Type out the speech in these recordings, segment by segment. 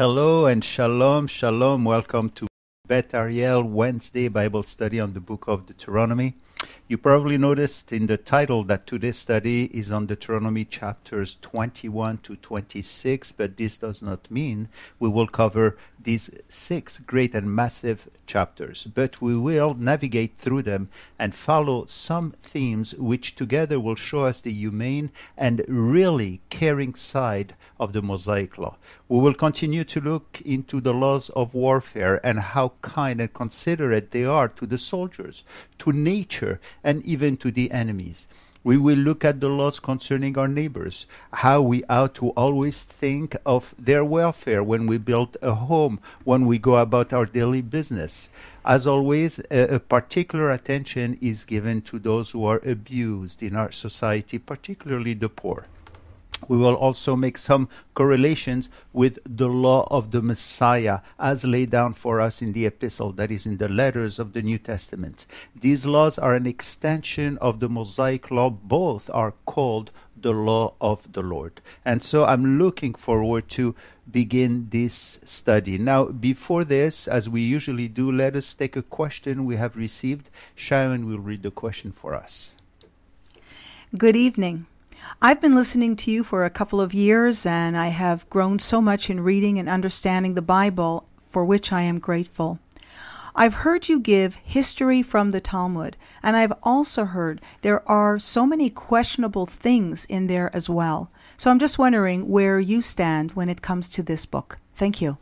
Hello and shalom, shalom. Welcome to Beth Ariel Wednesday Bible study on the book of Deuteronomy. You probably noticed in the title that today's study is on Deuteronomy chapters 21 to 26, but this does not mean we will cover these six great and massive chapters, but we will navigate through them and follow some themes which together will show us the humane and really caring side of the Mosaic Law. We will continue to look into the laws of warfare and how kind and considerate they are to the soldiers, to nature, and even to the enemies. We will look at the laws concerning our neighbors, how we ought to always think of their welfare when we build a home, when we go about our daily business. As always, a, a particular attention is given to those who are abused in our society, particularly the poor. We will also make some correlations with the law of the Messiah as laid down for us in the epistle, that is, in the letters of the New Testament. These laws are an extension of the Mosaic law. Both are called the law of the Lord. And so I'm looking forward to begin this study. Now, before this, as we usually do, let us take a question we have received. Sharon will read the question for us. Good evening. I've been listening to you for a couple of years, and I have grown so much in reading and understanding the Bible, for which I am grateful. I've heard you give history from the Talmud, and I've also heard there are so many questionable things in there as well. So I'm just wondering where you stand when it comes to this book. Thank you.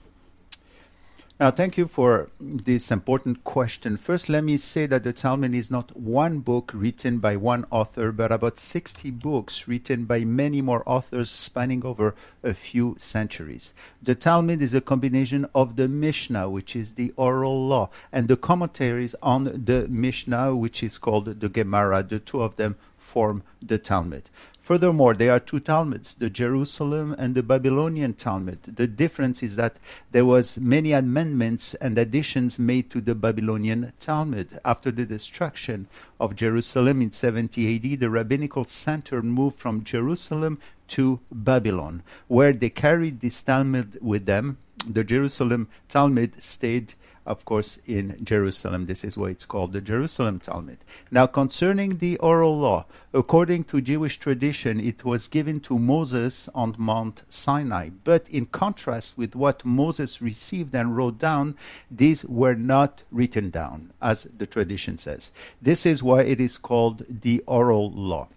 Now, thank you for this important question. First, let me say that the Talmud is not one book written by one author, but about 60 books written by many more authors spanning over a few centuries. The Talmud is a combination of the Mishnah, which is the oral law, and the commentaries on the Mishnah, which is called the Gemara. The two of them form the Talmud. Furthermore, there are two Talmuds, the Jerusalem and the Babylonian Talmud. The difference is that there was many amendments and additions made to the Babylonian Talmud. After the destruction of Jerusalem in 70 AD, the rabbinical center moved from Jerusalem to Babylon, where they carried this Talmud with them. The Jerusalem Talmud stayed of course, in Jerusalem. This is why it's called the Jerusalem Talmud. Now, concerning the oral law, according to Jewish tradition, it was given to Moses on Mount Sinai. But in contrast with what Moses received and wrote down, these were not written down, as the tradition says. This is why it is called the oral law.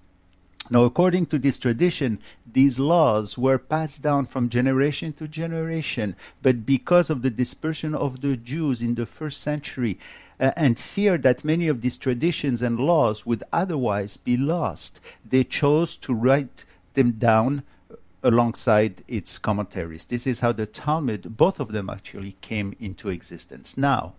Now, according to this tradition, these laws were passed down from generation to generation, but because of the dispersion of the Jews in the first century uh, and fear that many of these traditions and laws would otherwise be lost, they chose to write them down alongside its commentaries. This is how the Talmud, both of them actually, came into existence. Now,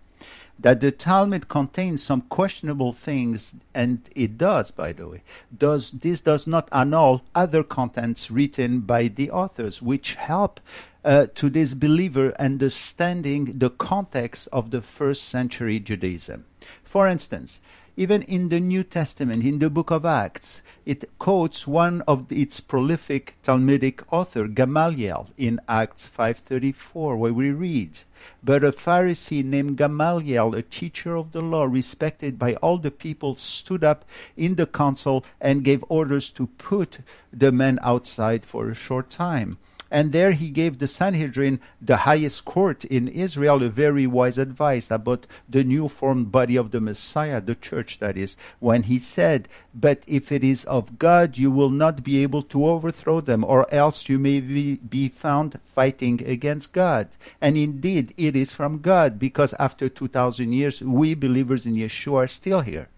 that the Talmud contains some questionable things, and it does, by the way, does this does not annul other contents written by the authors, which help uh, to this believer understanding the context of the first century Judaism. For instance, even in the New Testament, in the book of Acts, it quotes one of its prolific Talmudic author, Gamaliel, in Acts 5.34, where we read, But a Pharisee named Gamaliel, a teacher of the law, respected by all the people, stood up in the council and gave orders to put the men outside for a short time. And there he gave the Sanhedrin, the highest court in Israel, a very wise advice about the new formed body of the Messiah, the church that is, when he said, But if it is of God, you will not be able to overthrow them, or else you may be, found fighting against God. And indeed, it is from God, because after 2,000 years, we believers in Yeshua are still here.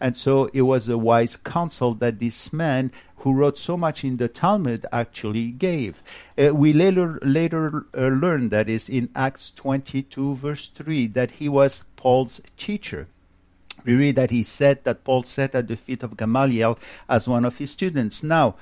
And so it was a wise counsel that this man who wrote so much in the Talmud actually gave. Uh, we later later uh, learned that is in Acts 22 verse 3 that he was Paul's teacher. We read that he said that Paul sat at the feet of Gamaliel as one of his students. Now,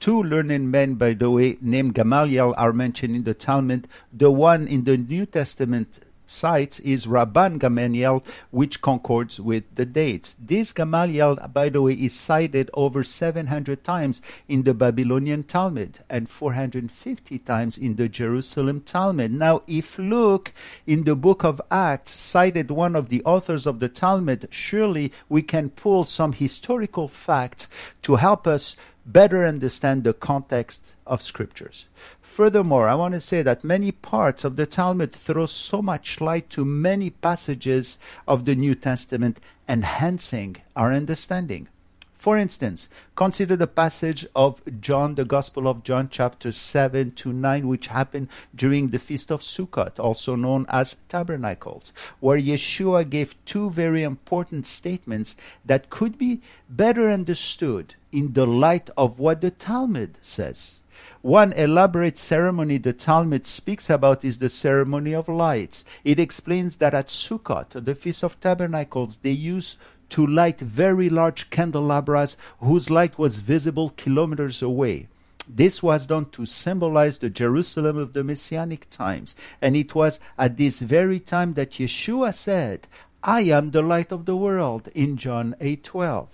two learned men, by the way, named Gamaliel are mentioned in the Talmud. The one in the New Testament cites is Rabban Gamaliel, which concords with the dates. This Gamaliel, by the way, is cited over 700 times in the Babylonian Talmud and 450 times in the Jerusalem Talmud. Now, if Luke in the book of Acts cited one of the authors of the Talmud, surely we can pull some historical facts to help us better understand the context of scriptures. Furthermore, I want to say that many parts of the Talmud throw so much light to many passages of the New Testament, enhancing our understanding. For instance, consider the passage of John, the Gospel of John, chapter 7 to 9, which happened during the Feast of Sukkot, also known as Tabernacles, where Yeshua gave two very important statements that could be better understood in the light of what the Talmud says. One elaborate ceremony the Talmud speaks about is the ceremony of lights. It explains that at Sukkot, the Feast of Tabernacles, they used to light very large candelabras whose light was visible kilometers away. This was done to symbolize the Jerusalem of the Messianic times. And it was at this very time that Yeshua said, I am the light of the world in John 8:12.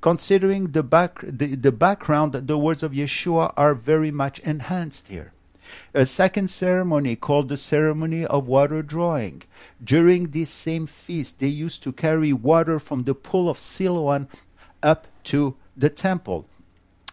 Considering the, back, the, the background, the words of Yeshua are very much enhanced here. A second ceremony called the ceremony of water drawing. During this same feast, they used to carry water from the pool of Siloam up to the temple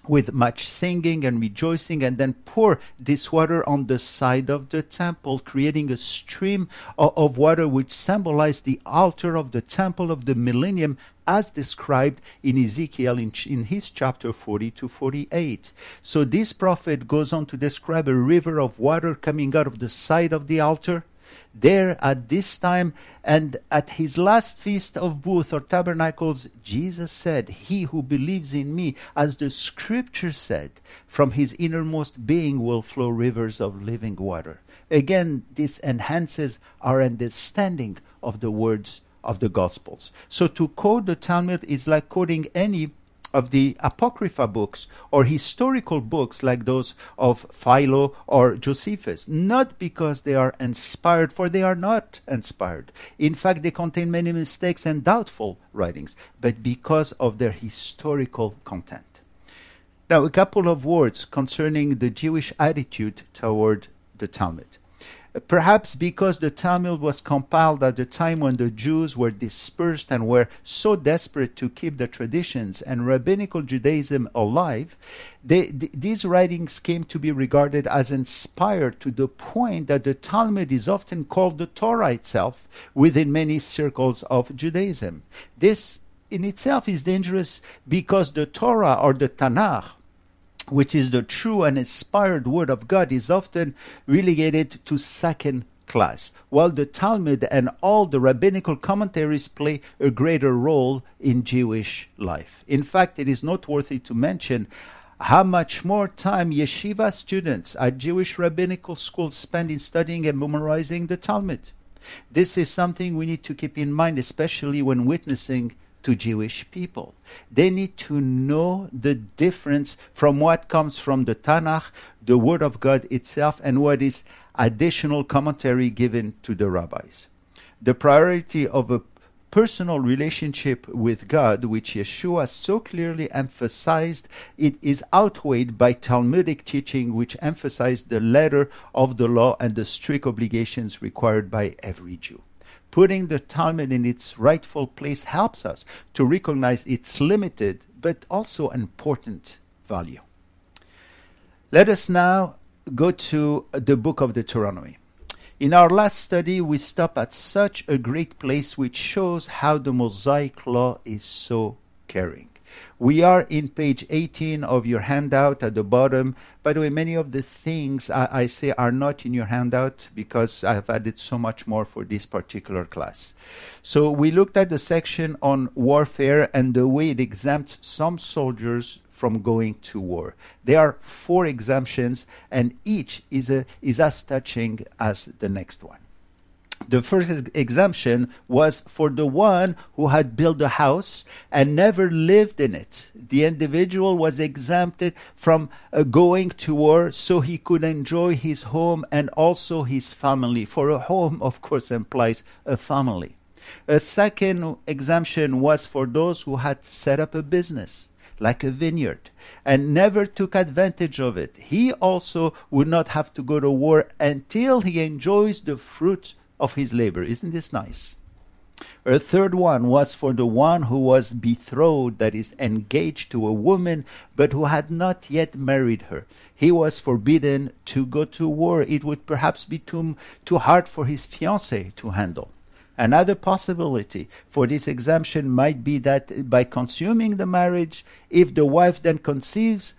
with much singing and rejoicing, and then pour this water on the side of the temple, creating a stream of, of, water which symbolized the altar of the temple of the millennium, as described in Ezekiel in, in his chapter 40 to 48. So this prophet goes on to describe a river of water coming out of the side of the altar there at this time and at his last feast of booth or tabernacles, Jesus said, He who believes in me, as the scripture said, from his innermost being will flow rivers of living water. Again, this enhances our understanding of the words of the Gospels. So to quote the Talmud is like quoting any of the Apocrypha books or historical books like those of Philo or Josephus, not because they are inspired, for they are not inspired. In fact, they contain many mistakes and doubtful writings, but because of their historical content. Now, a couple of words concerning the Jewish attitude toward the Talmud. Perhaps because the Talmud was compiled at the time when the Jews were dispersed and were so desperate to keep the traditions and rabbinical Judaism alive, they, th- these writings came to be regarded as inspired to the point that the Talmud is often called the Torah itself within many circles of Judaism. This in itself is dangerous because the Torah or the Tanakh which is the true and inspired word of God, is often relegated to second class, while the Talmud and all the rabbinical commentaries play a greater role in Jewish life. In fact, it is noteworthy to mention how much more time yeshiva students at Jewish rabbinical schools spend in studying and memorizing the Talmud. This is something we need to keep in mind, especially when witnessing to Jewish people. They need to know the difference from what comes from the Tanakh, the Word of God itself, and what is additional commentary given to the rabbis. The priority of a personal relationship with God, which Yeshua so clearly emphasized, it is outweighed by Talmudic teaching, which emphasized the letter of the law and the strict obligations required by every Jew. Putting the Talmud in its rightful place helps us to recognize its limited but also important value. Let us now go to the book of Deuteronomy. In our last study, we stopped at such a great place which shows how the Mosaic law is so caring. We are in page 18 of your handout at the bottom. By the way, many of the things I, I, say are not in your handout because I have added so much more for this particular class. So we looked at the section on warfare and the way it exempts some soldiers from going to war. There are four exemptions, and each is, a, is as touching as the next one. The first exemption was for the one who had built a house and never lived in it. The individual was exempted from uh, going to war so he could enjoy his home and also his family. For a home, of course, implies a family. A second exemption was for those who had set up a business like a vineyard, and never took advantage of it. He also would not have to go to war until he enjoys the fruit of his labor. Isn't this nice? A third one was for the one who was betrothed, that is, engaged to a woman, but who had not yet married her. He was forbidden to go to war. It would perhaps be too, too hard for his fiancée to handle. Another possibility for this exemption might be that by consuming the marriage, if the wife then conceives,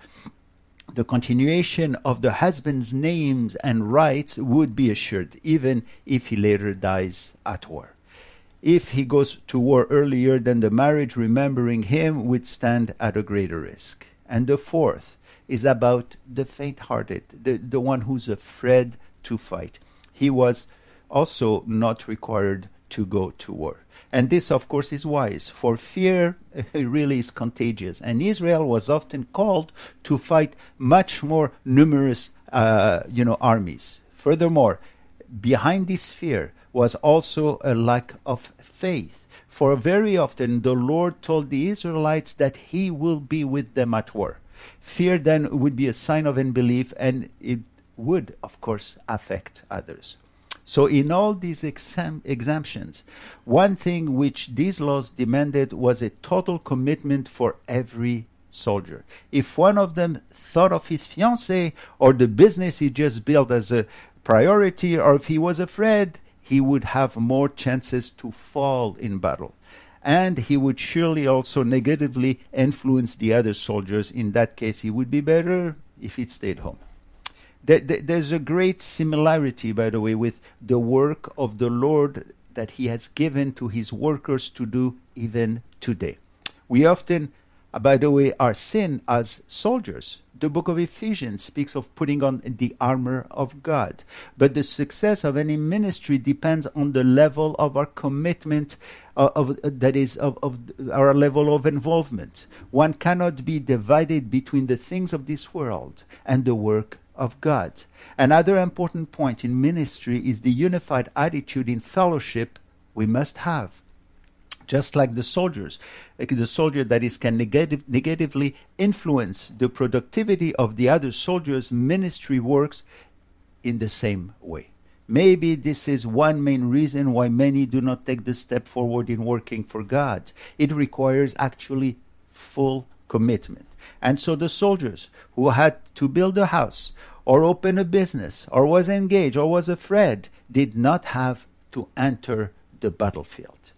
the continuation of the husband's names and rights would be assured, even if he later dies at war. If he goes to war earlier than the marriage, remembering him would stand at a greater risk. And the fourth is about the faint hearted, the, the one who's afraid to fight. He was also not required to go to war. And this, of course, is wise, for fear really is contagious. And Israel was often called to fight much more numerous, uh, you know, armies. Furthermore, behind this fear was also a lack of faith. For very often the Lord told the Israelites that He will be with them at war. Fear then would be a sign of unbelief, and it would, of course, affect others. So, in all these exam- exemptions, one thing which these laws demanded was a total commitment for every soldier. If one of them thought of his fiancée or the business he just built as a priority, or if he was afraid, he would have more chances to fall in battle. And he would surely also negatively influence the other soldiers. In that case, he would be better if he stayed home there's a great similarity, by the way, with the work of the Lord that He has given to His workers to do even today. We often, uh, by the way, are seen as soldiers. The book of Ephesians speaks of putting on the armor of God. But the success of any ministry depends on the level of our commitment, uh, of, uh, that is, of, of our level of involvement. One cannot be divided between the things of this world and the work of God. Another important point in ministry is the unified attitude in fellowship we must have. Just like the soldiers, eh, the soldier that is can negative, negatively influence the productivity of the other soldiers, ministry works in the same way. Maybe this is one main reason why many do not take the step forward in working for God. It requires actually full commitment. And so the soldiers who had to build a house or open a business or was engaged or was afraid did not have to enter the battlefield.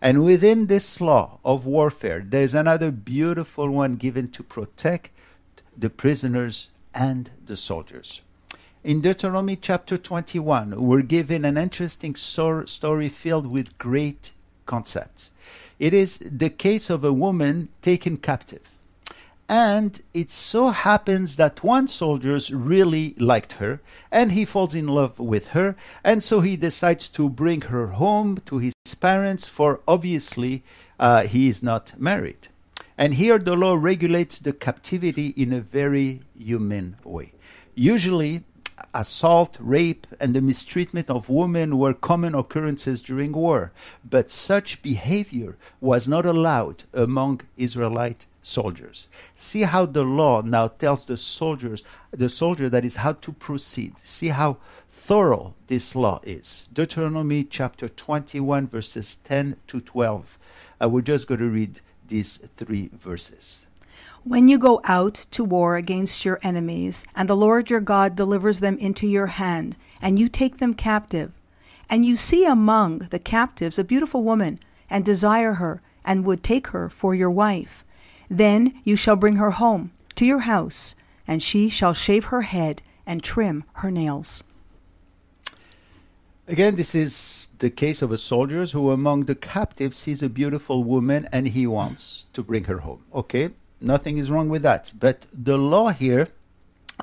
And within this law of warfare, there's another beautiful one given to protect the prisoners and the soldiers. In Deuteronomy chapter 21, we're given an interesting story filled with great concepts. It is the case of a woman taken captive. And it so happens that one soldier really liked her, and he falls in love with her, and so he decides to bring her home to his parents, for obviously uh, he is not married. And here the law regulates the captivity in a very human way. Usually, assault, rape, and the mistreatment of women were common occurrences during war, but such behavior was not allowed among Israelite soldiers. See how the law now tells the soldiers, the soldier that is how to proceed. See how thorough this law is. Deuteronomy chapter 21, verses 10 to 12. Uh, I will just go to read these three verses. When you go out to war against your enemies, and the Lord your God delivers them into your hand, and you take them captive, and you see among the captives a beautiful woman, and desire her, and would take her for your wife, then you shall bring her home to your house, and she shall shave her head and trim her nails. Again, this is the case of a soldier who, among the captives, sees a beautiful woman and he wants to bring her home. Okay, nothing is wrong with that. But the law here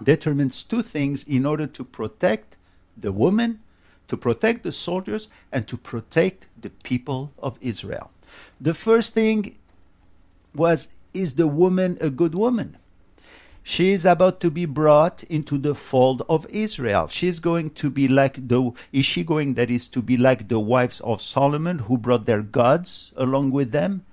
determines two things in order to protect the woman, to protect the soldiers and to protect the people of Israel. The first thing was Is the woman a good woman? She is about to be brought into the fold of Israel. She is going to be like the, is she going, that is, to be like the wives of Solomon who brought their gods along with them?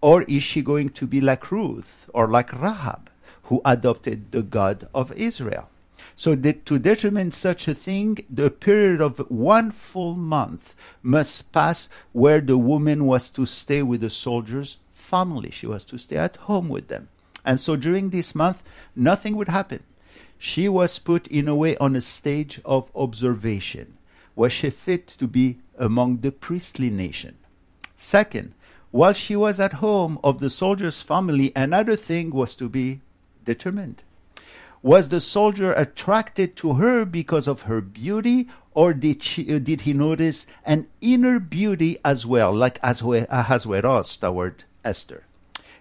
Or is she going to be like Ruth or like Rahab who adopted the God of Israel? So that to determine such a thing, the period of one full month must pass where the woman was to stay with the soldiers' family. She was to stay at home with them. And so during this month, nothing would happen. She was put in a way on a stage of observation. Was she fit to be among the priestly nation? Second, while she was at home of the soldier's family, another thing was to be determined. Was the soldier attracted to her because of her beauty, or did, she, uh, did he notice an inner beauty as well, like Ahasuerus toward Esther?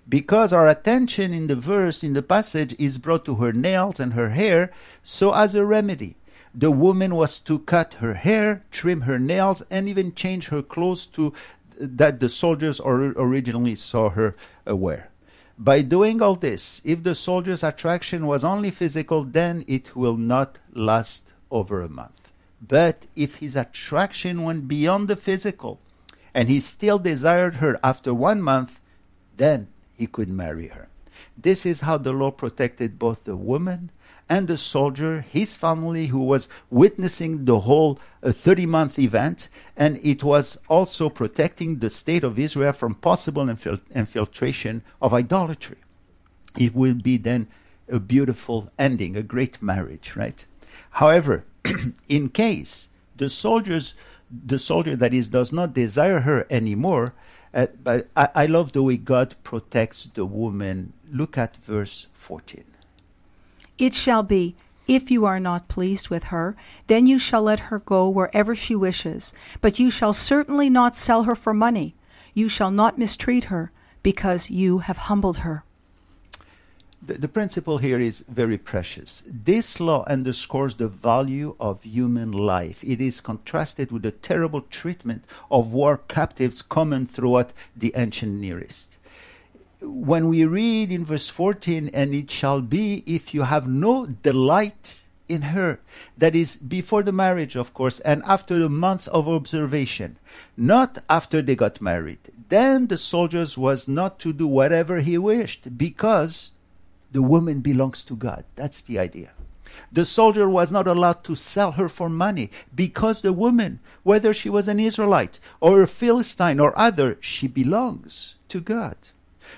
Because our attention in the verse, in the passage, is brought to her nails and her hair, so as a remedy. The woman was to cut her hair, trim her nails, and even change her clothes to that the soldiers or, originally saw her uh, wear. By doing all this, if the soldier's attraction was only physical, then it will not last over a month. But if his attraction went beyond the physical, and he still desired her after one month, then he could marry her. This is how the law protected both the woman and the soldier, his family, who was witnessing the whole 30 uh, month event, and it was also protecting the state of Israel from possible infil- infiltration of idolatry. It will be then a beautiful ending, a great marriage, right? However, in case the soldiers, the soldier that is does not desire her anymore, uh, but I, I love the way God protects the woman. Look at verse 14. It shall be, if you are not pleased with her, then you shall let her go wherever she wishes. But you shall certainly not sell her for money. You shall not mistreat her, because you have humbled her. The, the, principle here is very precious. This law underscores the value of human life. It is contrasted with the terrible treatment of war captives common throughout the ancient Near East when we read in verse 14, and it shall be if you have no delight in her, that is before the marriage, of course, and after the month of observation, not after they got married. Then the soldiers was not to do whatever he wished, because the woman belongs to God. That's the idea. The soldier was not allowed to sell her for money because the woman, whether she was an Israelite or a Philistine or other, she belongs to God.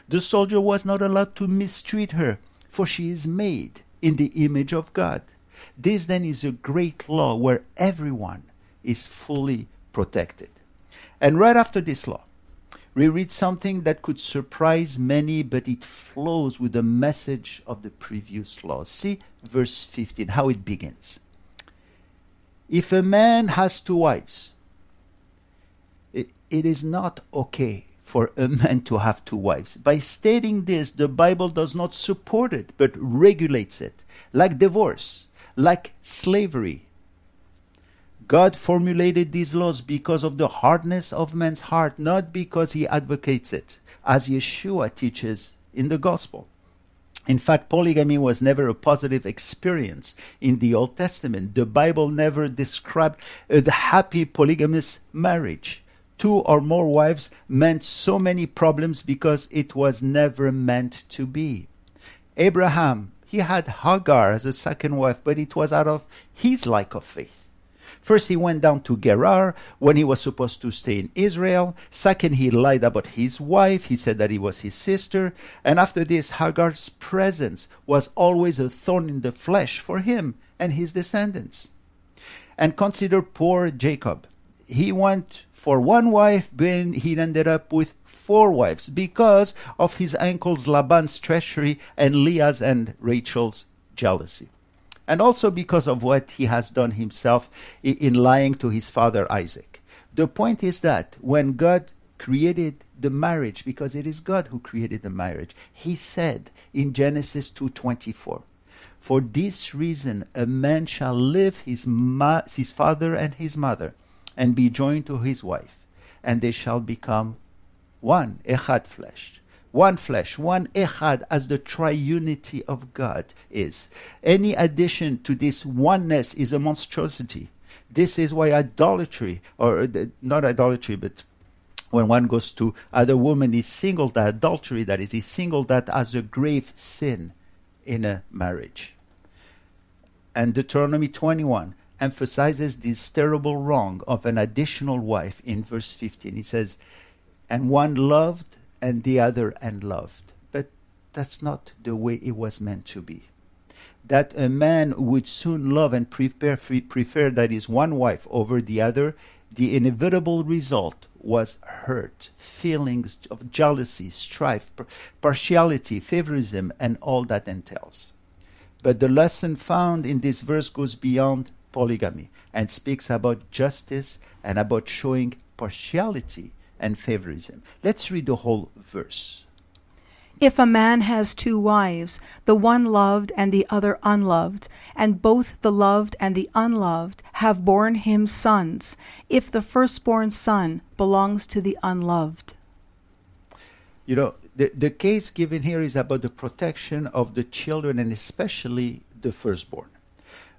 The soldier was not allowed to mistreat her, for she is made in the image of God. This then is a great law where everyone is fully protected. And right after this law, we read something that could surprise many, but it flows with the message of the previous law. See verse 15, how it begins. If a man has two wives, it, it is not okay for a man to have two wives. By stating this, the Bible does not support it, but regulates it, like divorce, like slavery. God formulated these laws because of the hardness of man's heart, not because he advocates it, as Yeshua teaches in the gospel. In fact, polygamy was never a positive experience in the Old Testament. The Bible never described a happy polygamous marriage two or more wives meant so many problems because it was never meant to be. Abraham, he had Hagar as a second wife, but it was out of his lack of faith. First, he went down to Gerar when he was supposed to stay in Israel. Second, he lied about his wife. He said that he was his sister. And after this, Hagar's presence was always a thorn in the flesh for him and his descendants. And consider poor Jacob. He went for one wife, but he ended up with four wives because of his uncle's Laban's treachery and Leah's and Rachel's jealousy. And also because of what he has done himself in lying to his father Isaac. The point is that when God created the marriage because it is God who created the marriage. He said in Genesis 2:24, For this reason, a man shall leave his, ma- his father and his mother, and be joined to his wife, and they shall become one, echad flesh. One flesh, one echad, as the triunity of God is. Any addition to this oneness is a monstrosity. This is why idolatry, or uh, not idolatry, but when one goes to other woman is singled at adultery, that is, is singled at as a grave sin in a marriage. And Deuteronomy 21 emphasizes this terrible wrong of an additional wife in verse 15. He says, and one loved and the other and loved. But that's not the way it was meant to be. That a man would soon love and prefer, prefer his one wife over the other, the inevitable result was hurt, feelings of jealousy, strife, partiality, favorism, and all that entails. But the lesson found in this verse goes beyond polygamy and speaks about justice and about showing partiality and favorism. Let's read the whole verse. If a man has two wives, the one loved and the other unloved, and both the loved and the unloved have borne him sons, if the firstborn son belongs to the unloved. You know, the, the case given here is about the protection of the children and especially the firstborn.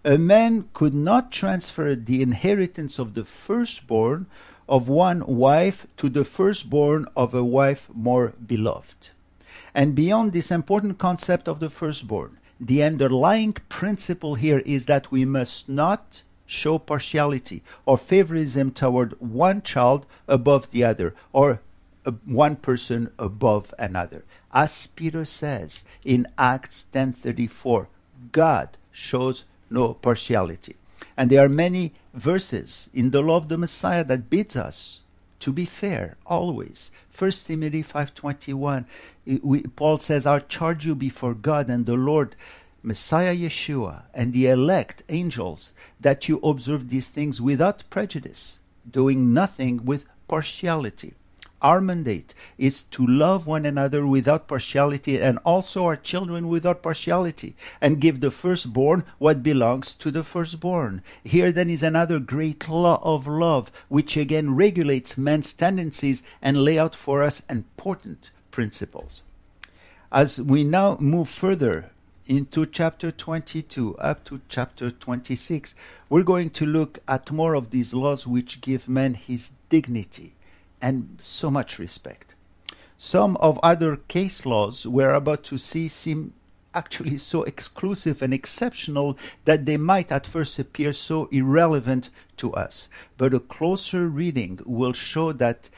A man could not transfer the inheritance of the firstborn of one wife to the firstborn of a wife more beloved. And beyond this important concept of the firstborn, the underlying principle here is that we must not show partiality or favorism toward one child above the other or uh, one person above another. As Peter says in Acts 10:34, God shows no partiality. And there are many verses in the law of the Messiah that bids us to be fair always. 1 Timothy 5:21 Paul says, "I charge you before God and the Lord Messiah Yeshua and the elect angels that you observe these things without prejudice, doing nothing with partiality." Our mandate is to love one another without partiality and also our children without partiality and give the firstborn what belongs to the firstborn. Here then is another great law of love which again regulates man's tendencies and lay out for us important principles. As we now move further into chapter 22 up to chapter 26, we're going to look at more of these laws which give man his dignity and so much respect. Some of other case laws we're about to see seem actually so exclusive and exceptional that they might at first appear so irrelevant to us. But a closer reading will show that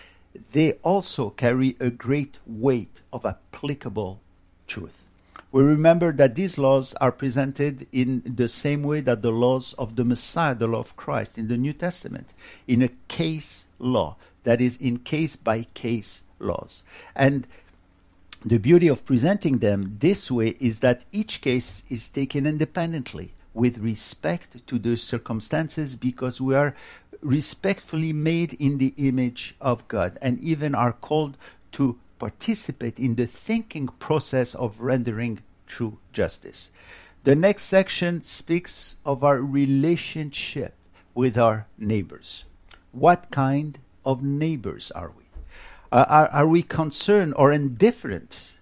they also carry a great weight of applicable truth. We remember that these laws are presented in the same way that the laws of the Messiah, the law of Christ in the New Testament, in a case law that is in case by case laws. And the beauty of presenting them this way is that each case is taken independently with respect to the circumstances because we are respectfully made in the image of God and even are called to participate in the thinking process of rendering true justice. The next section speaks of our relationship with our neighbors. What kind of neighbors are we? Uh, are, are we concerned or indifferent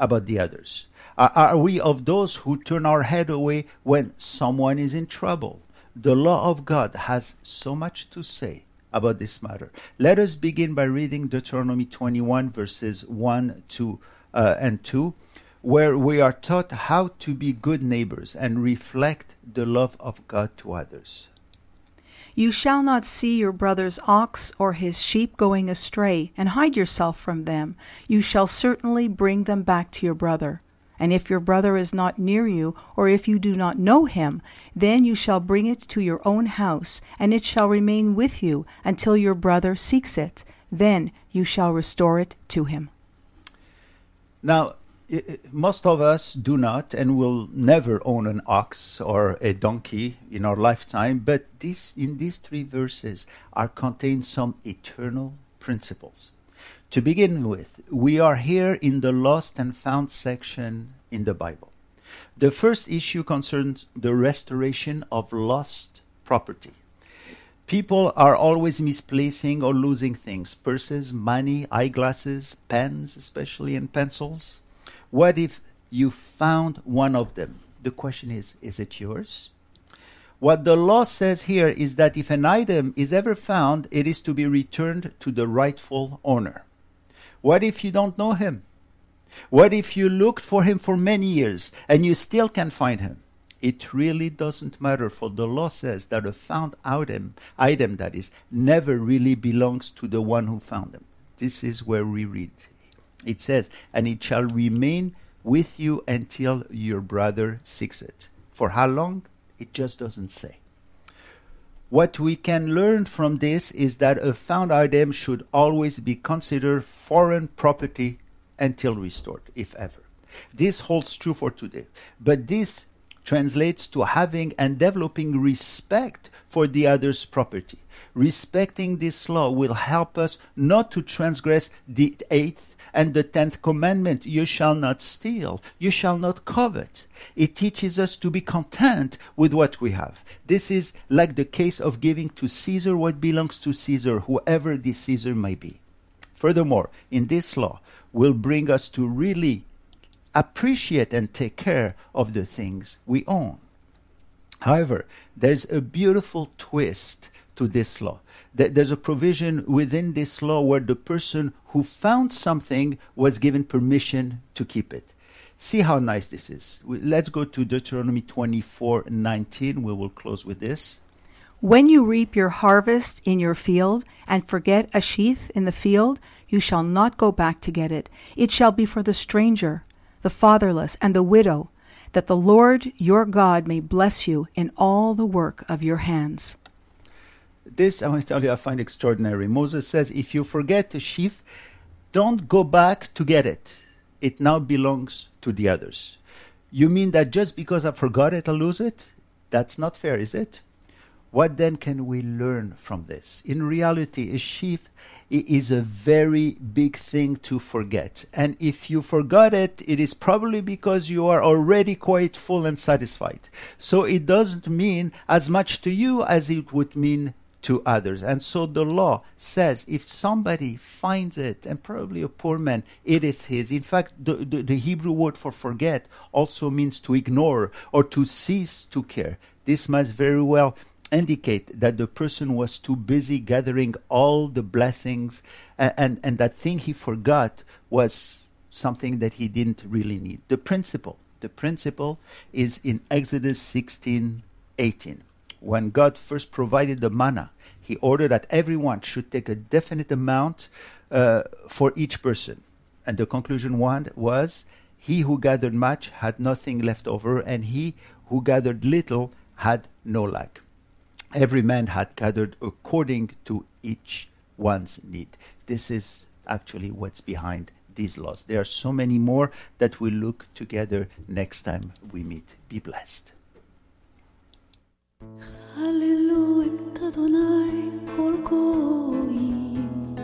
about the others? Are, are we of those who turn our head away when someone is in trouble? The law of God has so much to say about this matter. Let us begin by reading Deuteronomy 21, verses 1 to, uh, and 2, where we are taught how to be good neighbors and reflect the love of God to others. You shall not see your brother's ox or his sheep going astray, and hide yourself from them. You shall certainly bring them back to your brother. And if your brother is not near you, or if you do not know him, then you shall bring it to your own house, and it shall remain with you until your brother seeks it. Then you shall restore it to him. Now, most of us do not and will never own an ox or a donkey in our lifetime, but this, in these three verses are contained some eternal principles. To begin with, we are here in the lost and found section in the Bible. The first issue concerns the restoration of lost property. People are always misplacing or losing things purses, money, eyeglasses, pens, especially, and pencils. What if you found one of them? The question is is it yours? What the law says here is that if an item is ever found, it is to be returned to the rightful owner. What if you don't know him? What if you looked for him for many years and you still can't find him? It really doesn't matter, for the law says that a found item, item that is, never really belongs to the one who found them. This is where we read. It says, and it shall remain with you until your brother seeks it. For how long? It just doesn't say. What we can learn from this is that a found item should always be considered foreign property until restored, if ever. This holds true for today. But this translates to having and developing respect for the other's property. Respecting this law will help us not to transgress the eighth and the tenth commandment you shall not steal, you shall not covet. It teaches us to be content with what we have. This is like the case of giving to Caesar what belongs to Caesar, whoever this Caesar may be. Furthermore, in this law, will bring us to really appreciate and take care of the things we own. However, there's a beautiful twist to this law. There's a provision within this law where the person who found something was given permission to keep it. See how nice this is. Let's go to Deuteronomy 24 19. We will close with this. When you reap your harvest in your field and forget a sheath in the field, you shall not go back to get it. It shall be for the stranger, the fatherless, and the widow, that the Lord your God may bless you in all the work of your hands. This, I want to tell you, I find extraordinary. Moses says, if you forget a sheaf, don't go back to get it. It now belongs to the others. You mean that just because I forgot it, I lose it? That's not fair, is it? What then can we learn from this? In reality, a sheaf is a very big thing to forget. And if you forgot it, it is probably because you are already quite full and satisfied. So it doesn't mean as much to you as it would mean to others. And so the law says if somebody finds it, and probably a poor man, it is his. In fact, the, the, the, Hebrew word for forget also means to ignore or to cease to care. This must very well indicate that the person was too busy gathering all the blessings and, and, and that thing he forgot was something that he didn't really need. The principle, the principle is in Exodus 16, 18. When God first provided the manna, he ordered that everyone should take a definite amount uh, for each person. And the conclusion one was, he who gathered much had nothing left over, and he who gathered little had no lack every man had gathered according to each one's need. This is actually what's behind these laws. There are so many more that we'll look together next time we meet. Be blessed. Hallelujah, Adonai, kol goyim.